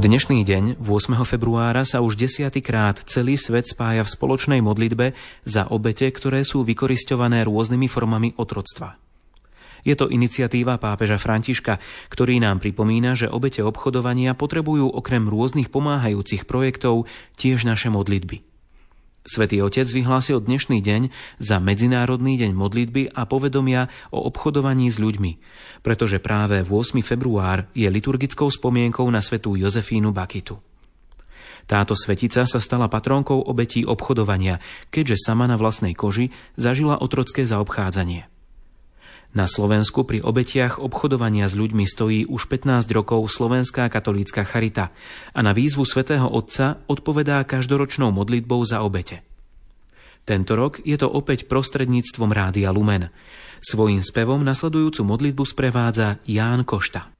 dnešný deň, 8. februára, sa už desiatýkrát celý svet spája v spoločnej modlitbe za obete, ktoré sú vykoristované rôznymi formami otroctva. Je to iniciatíva pápeža Františka, ktorý nám pripomína, že obete obchodovania potrebujú okrem rôznych pomáhajúcich projektov tiež naše modlitby. Svetý Otec vyhlásil dnešný deň za Medzinárodný deň modlitby a povedomia o obchodovaní s ľuďmi, pretože práve 8. február je liturgickou spomienkou na svetú Jozefínu Bakitu. Táto svetica sa stala patrónkou obetí obchodovania, keďže sama na vlastnej koži zažila otrocké zaobchádzanie. Na Slovensku pri obetiach obchodovania s ľuďmi stojí už 15 rokov Slovenská katolícka charita a na výzvu svätého Otca odpovedá každoročnou modlitbou za obete. Tento rok je to opäť prostredníctvom Rádia Lumen. Svojím spevom nasledujúcu modlitbu sprevádza Ján Košta.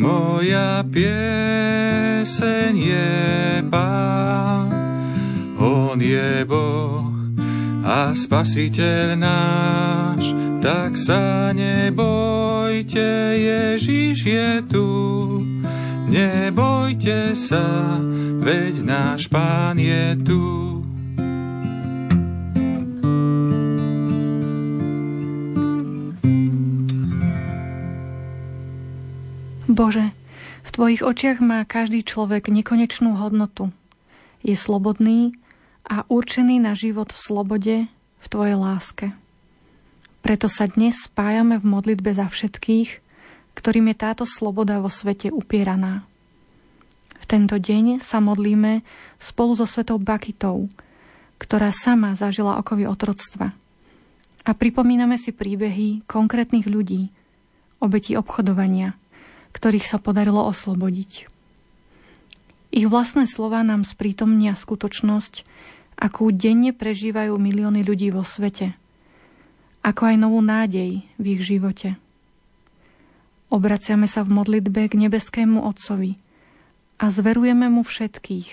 moja pieseň je Pán. On je Boh a Spasiteľ náš, tak sa nebojte, Ježiš je tu. Nebojte sa, veď náš Pán je tu. Bože, v Tvojich očiach má každý človek nekonečnú hodnotu. Je slobodný a určený na život v slobode, v Tvojej láske. Preto sa dnes spájame v modlitbe za všetkých, ktorým je táto sloboda vo svete upieraná. V tento deň sa modlíme spolu so svetou Bakitou, ktorá sama zažila okovy otroctva. A pripomíname si príbehy konkrétnych ľudí, obeti obchodovania, ktorých sa podarilo oslobodiť. Ich vlastné slova nám sprítomnia skutočnosť, akú denne prežívajú milióny ľudí vo svete, ako aj novú nádej v ich živote. Obraciame sa v modlitbe k nebeskému Otcovi a zverujeme mu všetkých,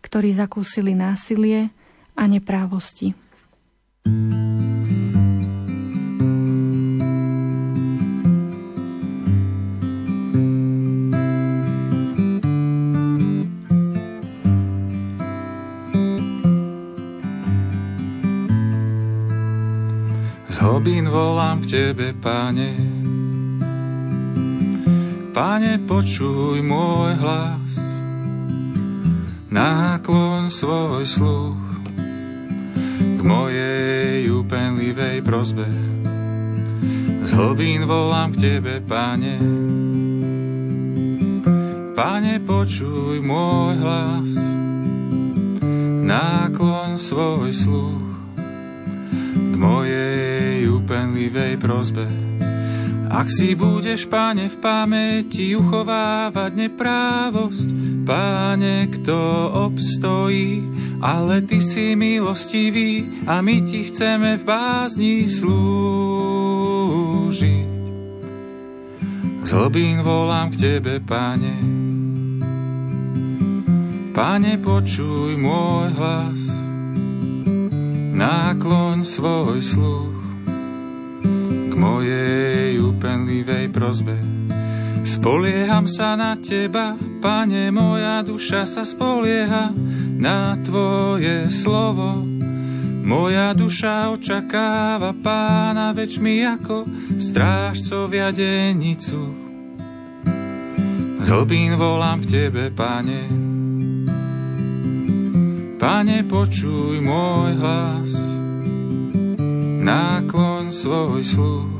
ktorí zakúsili násilie a neprávosti. thank Robín volám k Tebe, Pane. Pane, počuj môj hlas, náklon svoj sluch k mojej úpenlivej prozbe. Z hlbín volám k Tebe, Pane. Pane, počuj môj hlas, náklon svoj sluch k mojej úpenlivej prozbe. Ak si budeš, páne, v pamäti uchovávať neprávosť, páne, kto obstojí, ale ty si milostivý a my ti chceme v bázni slúžiť. Z hlbín volám k tebe, páne. Páne, počuj môj hlas, náklon svoj sluch mojej úpenlivej prozbe. Spolieham sa na teba, pane, moja duša sa spolieha na tvoje slovo. Moja duša očakáva pána väčšmi ako strážcovia dennicu. Z Z hlbín volám k Tebe, Pane. Pane, počuj môj hlas, náklon svoj sluch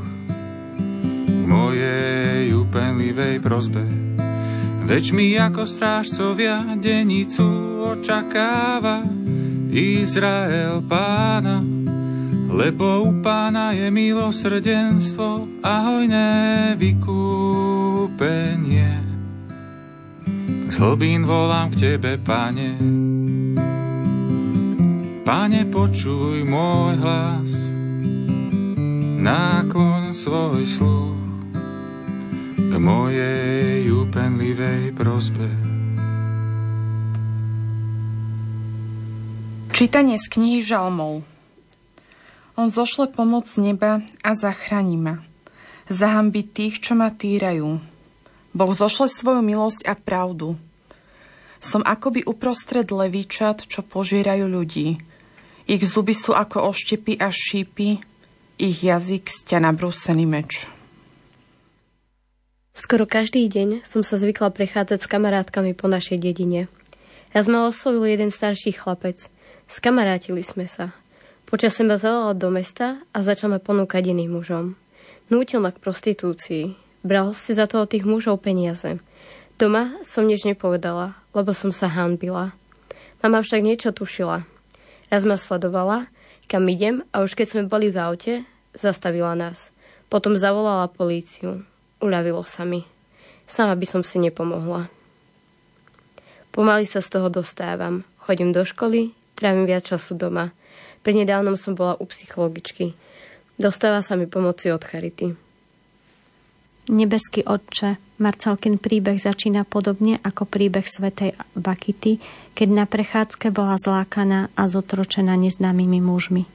k mojej upenlivej prozbe. Veď mi ako strážcovia denicu očakáva Izrael pána, lebo u pána je milosrdenstvo a hojné vykúpenie. Z hlbín volám k Tebe, Pane. Pane, počuj môj hlas, náklon svoj sluch k mojej úpenlivej prozbe. Čítanie z knihy Žalmov On zošle pomoc z neba a zachráni ma. Zahambi tých, čo ma týrajú. Boh zošle svoju milosť a pravdu. Som akoby uprostred levíčat, čo požierajú ľudí. Ich zuby sú ako oštepy a šípy, ich jazyk stia nabrúsený meč. Skoro každý deň som sa zvykla prechádzať s kamarátkami po našej dedine. Raz ma oslovil jeden starší chlapec. Skamarátili sme sa. Počasie ma zavolal do mesta a začal ma ponúkať iným mužom. Nútil ma k prostitúcii. Bral si za to od tých mužov peniaze. Doma som nič nepovedala, lebo som sa hanbila. Mama však niečo tušila. Raz ma sledovala, kam idem a už keď sme boli v aute, zastavila nás. Potom zavolala políciu. Uľavilo sa mi. Sama by som si nepomohla. Pomaly sa z toho dostávam. Chodím do školy, trávim viac času doma. Prednedávnom som bola u psychologičky. Dostáva sa mi pomoci od Charity. Nebeský Otče, Marcelkin príbeh začína podobne ako príbeh svätej Bakity, keď na prechádzke bola zlákaná a zotročená neznámymi mužmi.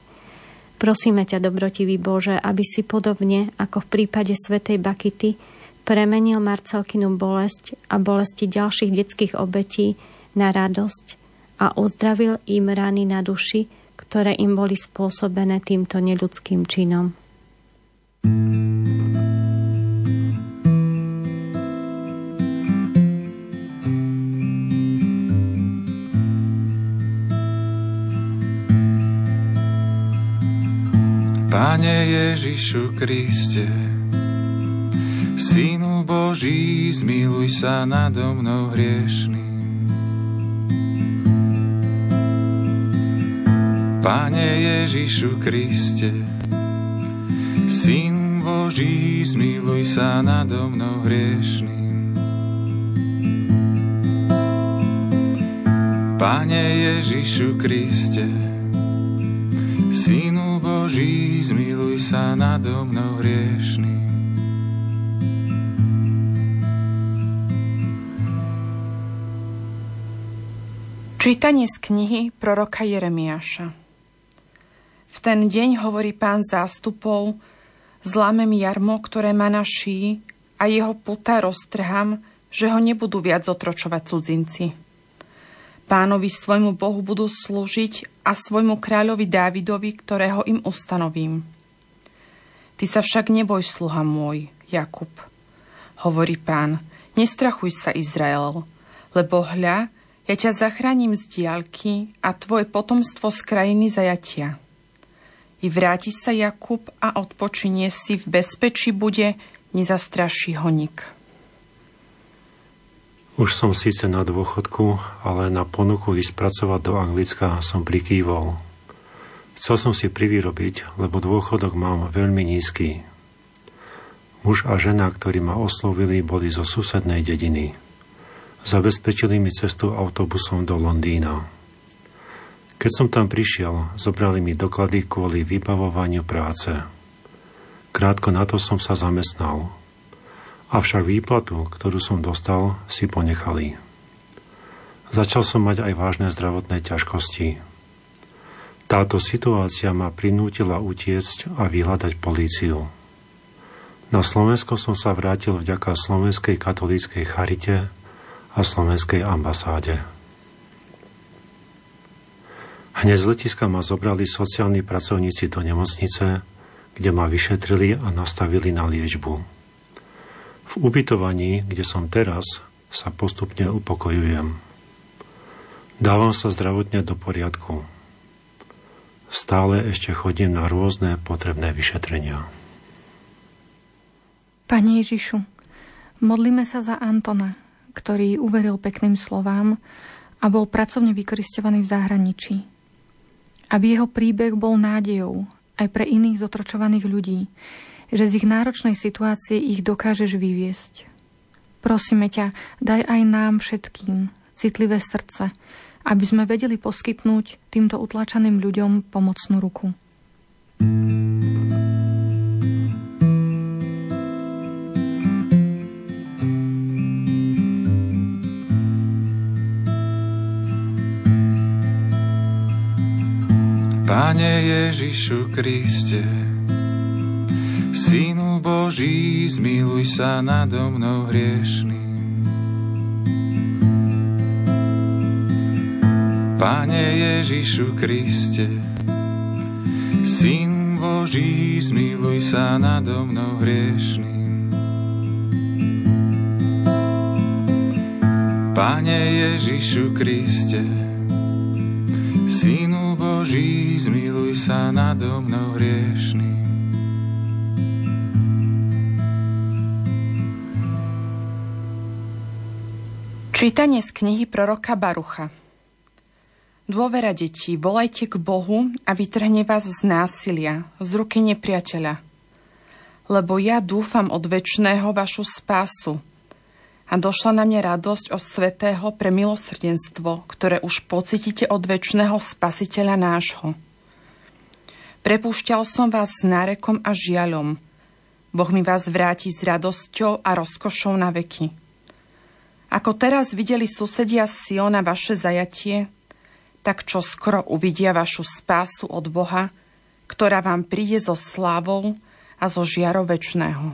Prosíme ťa, dobrotivý Bože, aby si podobne ako v prípade svätej Bakity premenil Marcelkinu bolesť a bolesti ďalších detských obetí na radosť a uzdravil im rany na duši, ktoré im boli spôsobené týmto neľudským činom. Pane Ježišu Kriste, Synu Boží, zmiluj sa nado mnou hriešným. Pane Ježišu Kriste, Syn Boží, zmiluj sa nado mnou hriešným. Pane Ježišu Kriste, Boží, zmiluj sa nado mnou hriešný. Čítanie z knihy proroka Jeremiáša V ten deň hovorí pán zástupov, zlámem jarmo, ktoré má na a jeho puta roztrham, že ho nebudú viac otročovať cudzinci. Pánovi svojmu Bohu budú slúžiť a svojmu kráľovi Dávidovi, ktorého im ustanovím. Ty sa však neboj, sluha môj, Jakub. Hovorí pán, nestrachuj sa, Izrael, lebo hľa, ja ťa zachránim z diálky a tvoje potomstvo z krajiny zajatia. I vráti sa Jakub a odpočinie si v bezpečí bude, nezastraší ho nik. Už som síce na dôchodku, ale na ponuku ísť pracovať do Anglicka som prikývol. Chcel som si privyrobiť, lebo dôchodok mám veľmi nízky. Muž a žena, ktorí ma oslovili, boli zo susednej dediny. Zabezpečili mi cestu autobusom do Londýna. Keď som tam prišiel, zobrali mi doklady kvôli vybavovaniu práce. Krátko na to som sa zamestnal – Avšak výplatu, ktorú som dostal, si ponechali. Začal som mať aj vážne zdravotné ťažkosti. Táto situácia ma prinútila utiecť a vyhľadať políciu. Na Slovensko som sa vrátil vďaka Slovenskej katolíckej charite a Slovenskej ambasáde. Hneď z letiska ma zobrali sociálni pracovníci do nemocnice, kde ma vyšetrili a nastavili na liečbu. V ubytovaní, kde som teraz, sa postupne upokojujem. Dávam sa zdravotne do poriadku. Stále ešte chodím na rôzne potrebné vyšetrenia. Pane Ježišu, modlíme sa za Antona, ktorý uveril pekným slovám a bol pracovne vykoristovaný v zahraničí. Aby jeho príbeh bol nádejou aj pre iných zotročovaných ľudí, že z ich náročnej situácie ich dokážeš vyviesť. Prosíme ťa, daj aj nám všetkým citlivé srdce, aby sme vedeli poskytnúť týmto utlačaným ľuďom pomocnú ruku. Pane Ježišu Kriste, Boží, zmiluj sa nado mnou hriešným. Pane Ježišu Kriste, Syn Boží, zmiluj sa nado mnou hriešným. Pane Ježišu Kriste, Synu Boží, zmiluj sa nado mnou hriešným. Čítanie z knihy proroka Barucha Dôvera detí, volajte k Bohu a vytrhne vás z násilia, z ruky nepriateľa. Lebo ja dúfam od väčšného vašu spásu. A došla na mňa radosť o svetého pre milosrdenstvo, ktoré už pocítite od väčšného spasiteľa nášho. Prepúšťal som vás s nárekom a žiaľom. Boh mi vás vráti s radosťou a rozkošou na veky. Ako teraz videli susedia Siona vaše zajatie, tak čo skoro uvidia vašu spásu od Boha, ktorá vám príde so slávou a zo žiarov večného.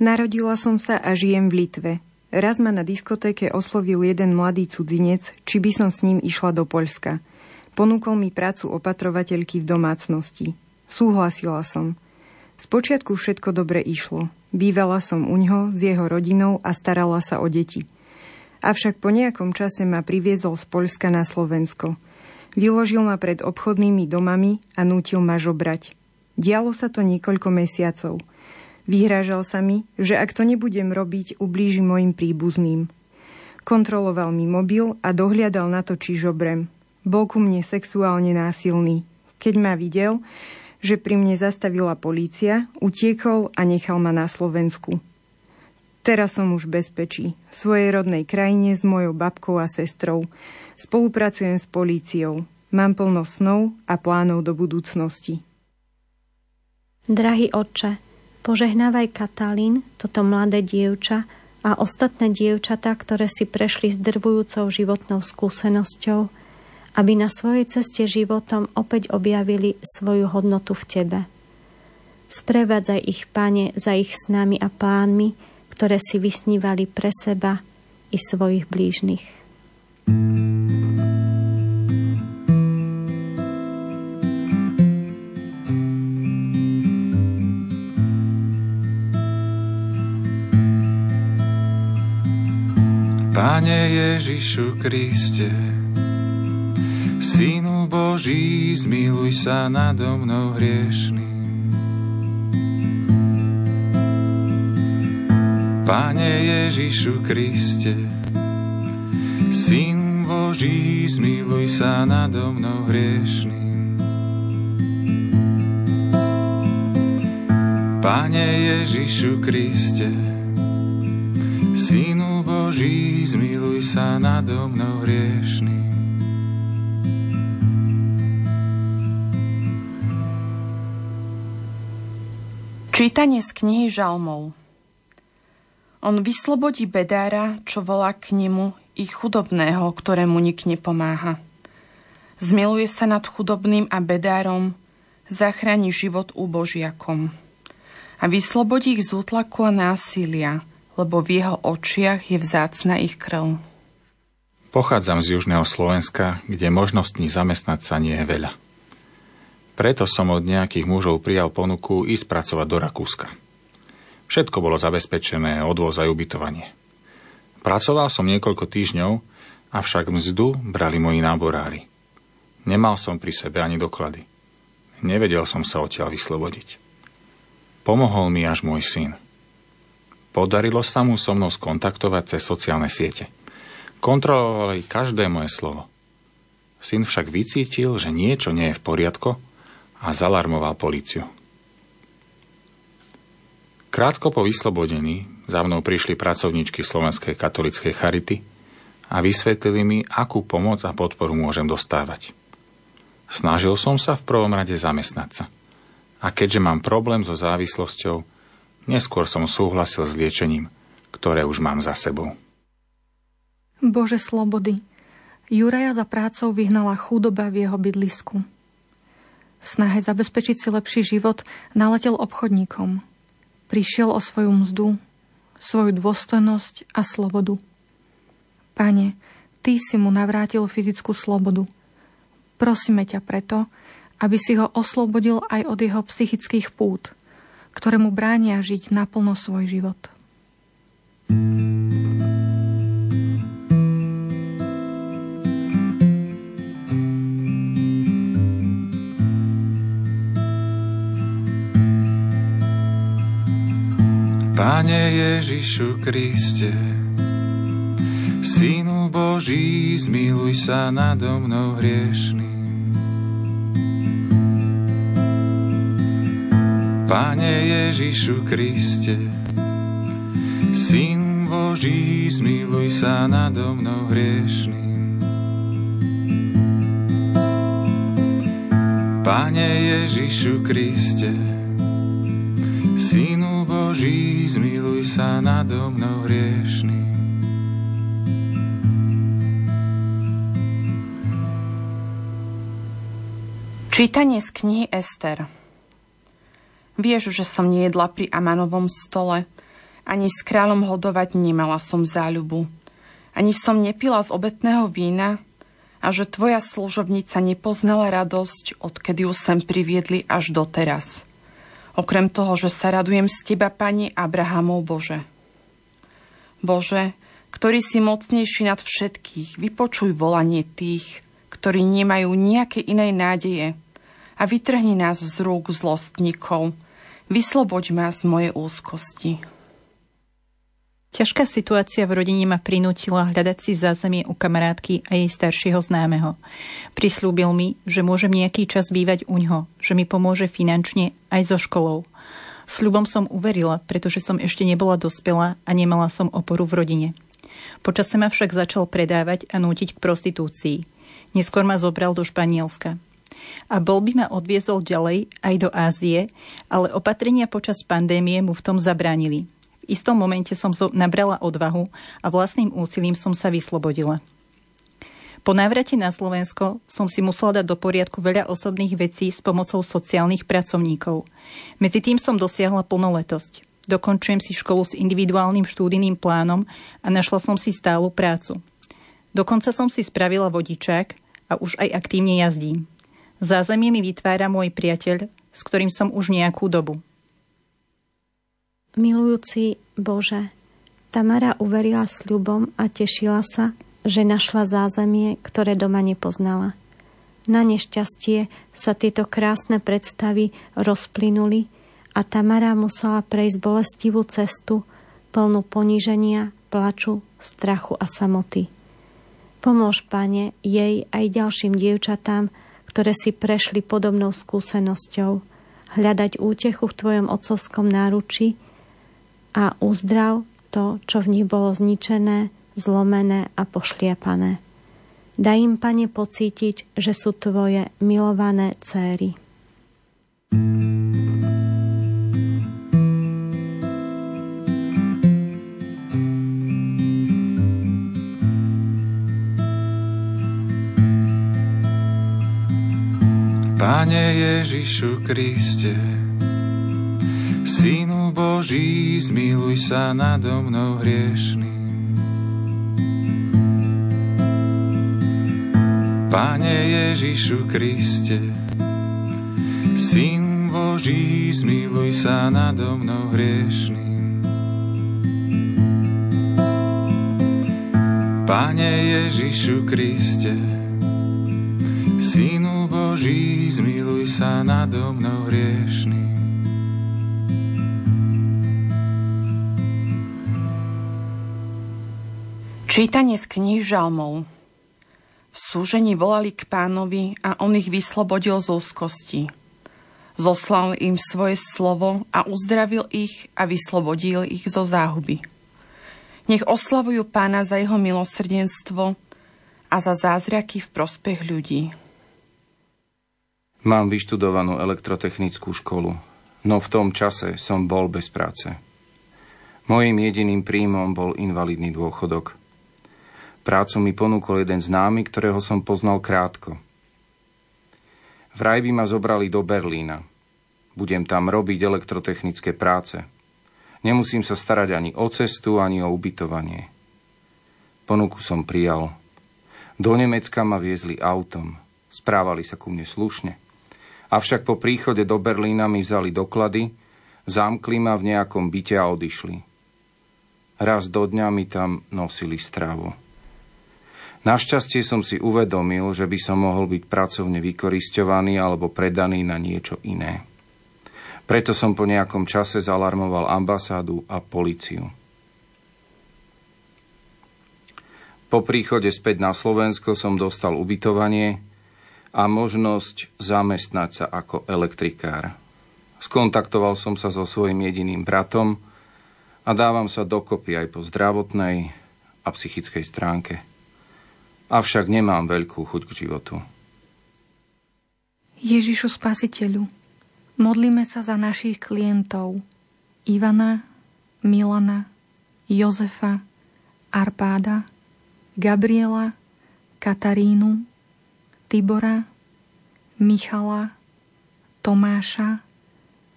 Narodila som sa a žijem v Litve. Raz ma na diskotéke oslovil jeden mladý cudzinec, či by som s ním išla do Poľska. Ponúkol mi prácu opatrovateľky v domácnosti. Súhlasila som. Spočiatku všetko dobre išlo. Bývala som u ňoho s jeho rodinou a starala sa o deti. Avšak po nejakom čase ma priviezol z Poľska na Slovensko. Vyložil ma pred obchodnými domami a nútil ma žobrať. Dialo sa to niekoľko mesiacov. Vyhrážal sa mi, že ak to nebudem robiť, ublíži mojim príbuzným. Kontroloval mi mobil a dohliadal na to, či žobrem. Bol ku mne sexuálne násilný. Keď ma videl, že pri mne zastavila polícia, utiekol a nechal ma na Slovensku. Teraz som už bezpečí, v svojej rodnej krajine s mojou babkou a sestrou. Spolupracujem s políciou. Mám plno snov a plánov do budúcnosti. Drahý otče, požehnávaj Katalín, toto mladé dievča a ostatné dievčatá, ktoré si prešli s drvujúcou životnou skúsenosťou, aby na svojej ceste životom opäť objavili svoju hodnotu v Tebe. Sprevádzaj ich, Pane, za ich snami a plánmi, ktoré si vysnívali pre seba i svojich blížnych. Pane Ježišu Kriste, Synu Boží, zmiluj sa nado mnou hriešným. Pane Ježišu Kriste, Syn Boží, zmiluj sa nado mnou hriešným. Pane Ježišu Kriste, Synu Boží, zmiluj sa nado mnou hriešným. Čítanie z knihy Žalmov On vyslobodí bedára, čo volá k nemu, i chudobného, ktorému nik nepomáha. Zmiluje sa nad chudobným a bedárom, zachráni život úbožiakom. A vyslobodí ich z útlaku a násilia, lebo v jeho očiach je vzácna ich krv. Pochádzam z južného Slovenska, kde možností zamestnať sa nie je veľa. Preto som od nejakých mužov prijal ponuku ísť pracovať do Rakúska. Všetko bolo zabezpečené, odvoz aj ubytovanie. Pracoval som niekoľko týždňov, avšak mzdu brali moji náborári. Nemal som pri sebe ani doklady. Nevedel som sa odtiaľ vyslobodiť. Pomohol mi až môj syn. Podarilo sa mu so mnou skontaktovať cez sociálne siete. Kontrolovali každé moje slovo. Syn však vycítil, že niečo nie je v poriadku a zalarmoval políciu. Krátko po vyslobodení za mnou prišli pracovníčky Slovenskej katolickej charity a vysvetlili mi, akú pomoc a podporu môžem dostávať. Snažil som sa v prvom rade zamestnať sa. A keďže mám problém so závislosťou, neskôr som súhlasil s liečením, ktoré už mám za sebou. Bože slobody, Juraja za prácou vyhnala chudoba v jeho bydlisku. V snahe zabezpečiť si lepší život naletel obchodníkom. Prišiel o svoju mzdu, svoju dôstojnosť a slobodu. Pane, Ty si mu navrátil fyzickú slobodu. Prosíme ťa preto, aby si ho oslobodil aj od jeho psychických pút, ktoré mu bránia žiť naplno svoj život. Pane Ježišu Kriste, Synu Boží, zmiluj sa nado mnou hriešným. Pane Ježišu Kriste, Syn Boží, zmiluj sa nado mnou hriešným. Pane Ježišu Kriste, Boží, zmiluj sa nado mnou hriešným. Čítanie z knihy Ester Vieš, že som nejedla pri Amanovom stole, ani s kráľom hodovať nemala som záľubu, ani som nepila z obetného vína, a že tvoja služobnica nepoznala radosť, odkedy ju sem priviedli až doteraz. Okrem toho, že sa radujem z Teba, Pani Abrahamov Bože. Bože, ktorý si mocnejší nad všetkých, vypočuj volanie tých, ktorí nemajú nejaké inej nádeje a vytrhni nás z rúk zlostníkov. Vysloboď ma z mojej úzkosti. Ťažká situácia v rodine ma prinútila hľadať si zázemie u kamarátky a jej staršieho známeho. Prislúbil mi, že môžem nejaký čas bývať u ňoho, že mi pomôže finančne aj so školou. Sľubom som uverila, pretože som ešte nebola dospelá a nemala som oporu v rodine. Počas ma však začal predávať a nútiť k prostitúcii. Neskôr ma zobral do Španielska. A bol by ma odviezol ďalej aj do Ázie, ale opatrenia počas pandémie mu v tom zabránili istom momente som nabrala odvahu a vlastným úsilím som sa vyslobodila. Po návrate na Slovensko som si musela dať do poriadku veľa osobných vecí s pomocou sociálnych pracovníkov. Medzi tým som dosiahla plnoletosť. Dokončujem si školu s individuálnym štúdijným plánom a našla som si stálu prácu. Dokonca som si spravila vodičák a už aj aktívne jazdím. Zázemie mi vytvára môj priateľ, s ktorým som už nejakú dobu. Milujúci Bože, Tamara uverila sľubom a tešila sa, že našla zázemie, ktoré doma nepoznala. Na nešťastie sa tieto krásne predstavy rozplynuli a Tamara musela prejsť bolestivú cestu, plnú poníženia, plaču, strachu a samoty. Pomôž, Pane, jej aj ďalším dievčatám, ktoré si prešli podobnou skúsenosťou, hľadať útechu v Tvojom otcovskom náruči, a uzdrav to, čo v nich bolo zničené, zlomené a pošliapané. Daj im, Pane, pocítiť, že sú Tvoje milované céry. Pane Ježišu Kriste, Synu Boží, zmiluj sa nado mnou hriešným. Pane Ježišu Kriste, Syn Boží, zmiluj sa nado mnou hriešným. Pane Ježišu Kriste, Synu Boží, zmiluj sa nado mnou hriešný. Čítanie z kníh žalmov V súžení volali k pánovi a on ich vyslobodil z úzkosti. Zoslal im svoje slovo a uzdravil ich a vyslobodil ich zo záhuby. Nech oslavujú pána za jeho milosrdenstvo a za zázraky v prospech ľudí. Mám vyštudovanú elektrotechnickú školu, no v tom čase som bol bez práce. Mojím jediným príjmom bol invalidný dôchodok. Prácu mi ponúkol jeden známy, ktorého som poznal krátko. Vraj by ma zobrali do Berlína. Budem tam robiť elektrotechnické práce – Nemusím sa starať ani o cestu, ani o ubytovanie. Ponuku som prijal. Do Nemecka ma viezli autom. Správali sa ku mne slušne. Avšak po príchode do Berlína mi vzali doklady, zamkli ma v nejakom byte a odišli. Raz do dňa mi tam nosili stravu. Našťastie som si uvedomil, že by som mohol byť pracovne vykoristovaný alebo predaný na niečo iné. Preto som po nejakom čase zalarmoval ambasádu a policiu. Po príchode späť na Slovensko som dostal ubytovanie a možnosť zamestnať sa ako elektrikár. Skontaktoval som sa so svojím jediným bratom a dávam sa dokopy aj po zdravotnej a psychickej stránke. Avšak nemám veľkú chuť k životu. Ježišu Spasiteľu, Modlíme sa za našich klientov Ivana, Milana, Jozefa, Arpáda, Gabriela, Katarínu, Tibora, Michala, Tomáša,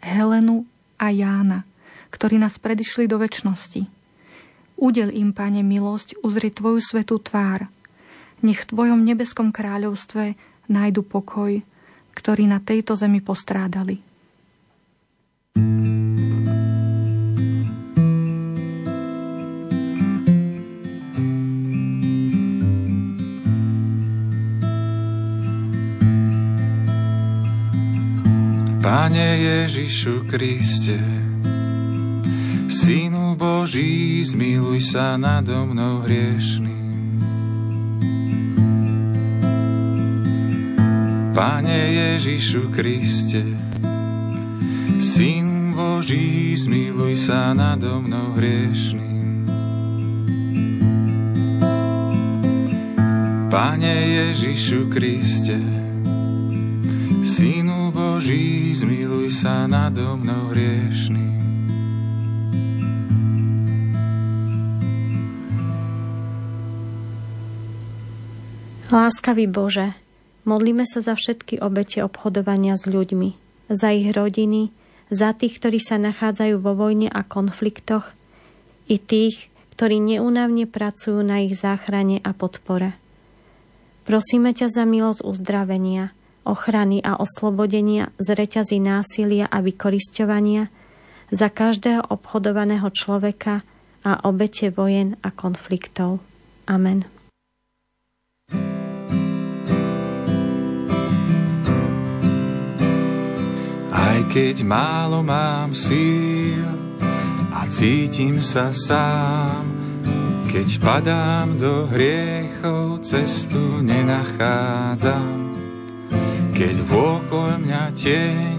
Helenu a Jána, ktorí nás predišli do väčšnosti. Udel im, Pane, milosť uzrieť Tvoju svetú tvár. Nech v Tvojom nebeskom kráľovstve nájdu pokoj, ktorí na tejto zemi postrádali. Pane Ježišu Kriste, Synu Boží, zmiluj sa nado mnou hriešným. Pane Ježišu Kriste, Syn Boží, zmiluj sa nado mnou hriešným. Pane Ježišu Kriste, Synu Boží, zmiluj sa nado mnou hriešným. Láskavý Bože, modlíme sa za všetky obete obchodovania s ľuďmi, za ich rodiny, za tých, ktorí sa nachádzajú vo vojne a konfliktoch, i tých, ktorí neunavne pracujú na ich záchrane a podpore. Prosíme ťa za milosť uzdravenia – ochrany a oslobodenia z reťazí násilia a vykorisťovania za každého obchodovaného človeka a obete vojen a konfliktov. Amen. Keď málo mám síl a cítim sa sám, keď padám do hriechov, cestu nenachádzam keď vôkol mňa tieň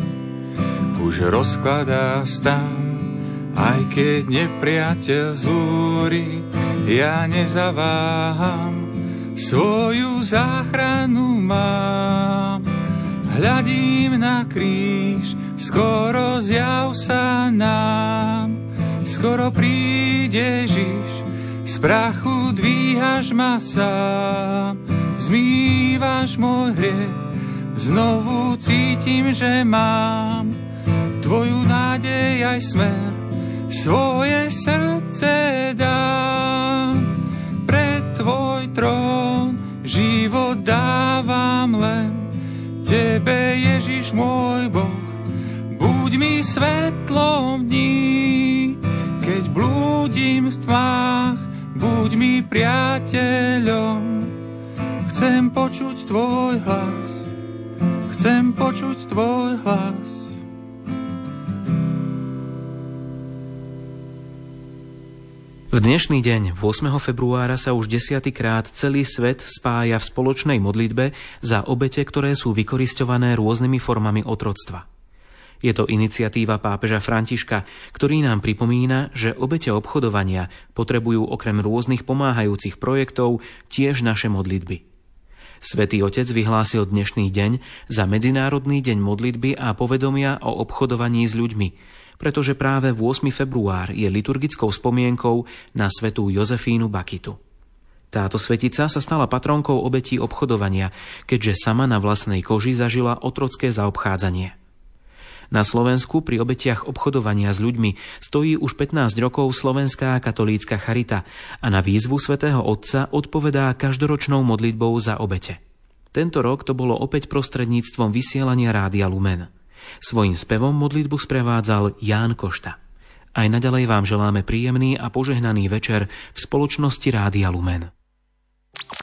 už rozkladá stan, aj keď nepriateľ zúri, ja nezaváham, svoju záchranu mám. Hľadím na kríž, skoro zjav sa nám, skoro príde Ježiš, z prachu dvíhaš ma sám, zmývaš môj hriech, Znovu cítim, že mám Tvoju nádej aj smer. Svoje srdce dám Pre Tvoj trón život dávam len. Tebe, Ježiš môj Boh Svetlom dní Keď blúdim v tvách Buď mi priateľom. Chcem počuť tvoj hlas, chcem počuť tvoj hlas. V dnešný deň, 8. februára, sa už desiatýkrát celý svet spája v spoločnej modlitbe za obete, ktoré sú vykoristované rôznymi formami otroctva. Je to iniciatíva pápeža Františka, ktorý nám pripomína, že obete obchodovania potrebujú okrem rôznych pomáhajúcich projektov tiež naše modlitby. Svetý Otec vyhlásil dnešný deň za Medzinárodný deň modlitby a povedomia o obchodovaní s ľuďmi, pretože práve 8. február je liturgickou spomienkou na svetú Jozefínu Bakitu. Táto svetica sa stala patronkou obetí obchodovania, keďže sama na vlastnej koži zažila otrocké zaobchádzanie. Na Slovensku pri obetiach obchodovania s ľuďmi stojí už 15 rokov Slovenská katolícka charita a na výzvu svätého Otca odpovedá každoročnou modlitbou za obete. Tento rok to bolo opäť prostredníctvom vysielania Rádia Lumen. Svojím spevom modlitbu sprevádzal Ján Košta. Aj naďalej vám želáme príjemný a požehnaný večer v spoločnosti Rádia Lumen.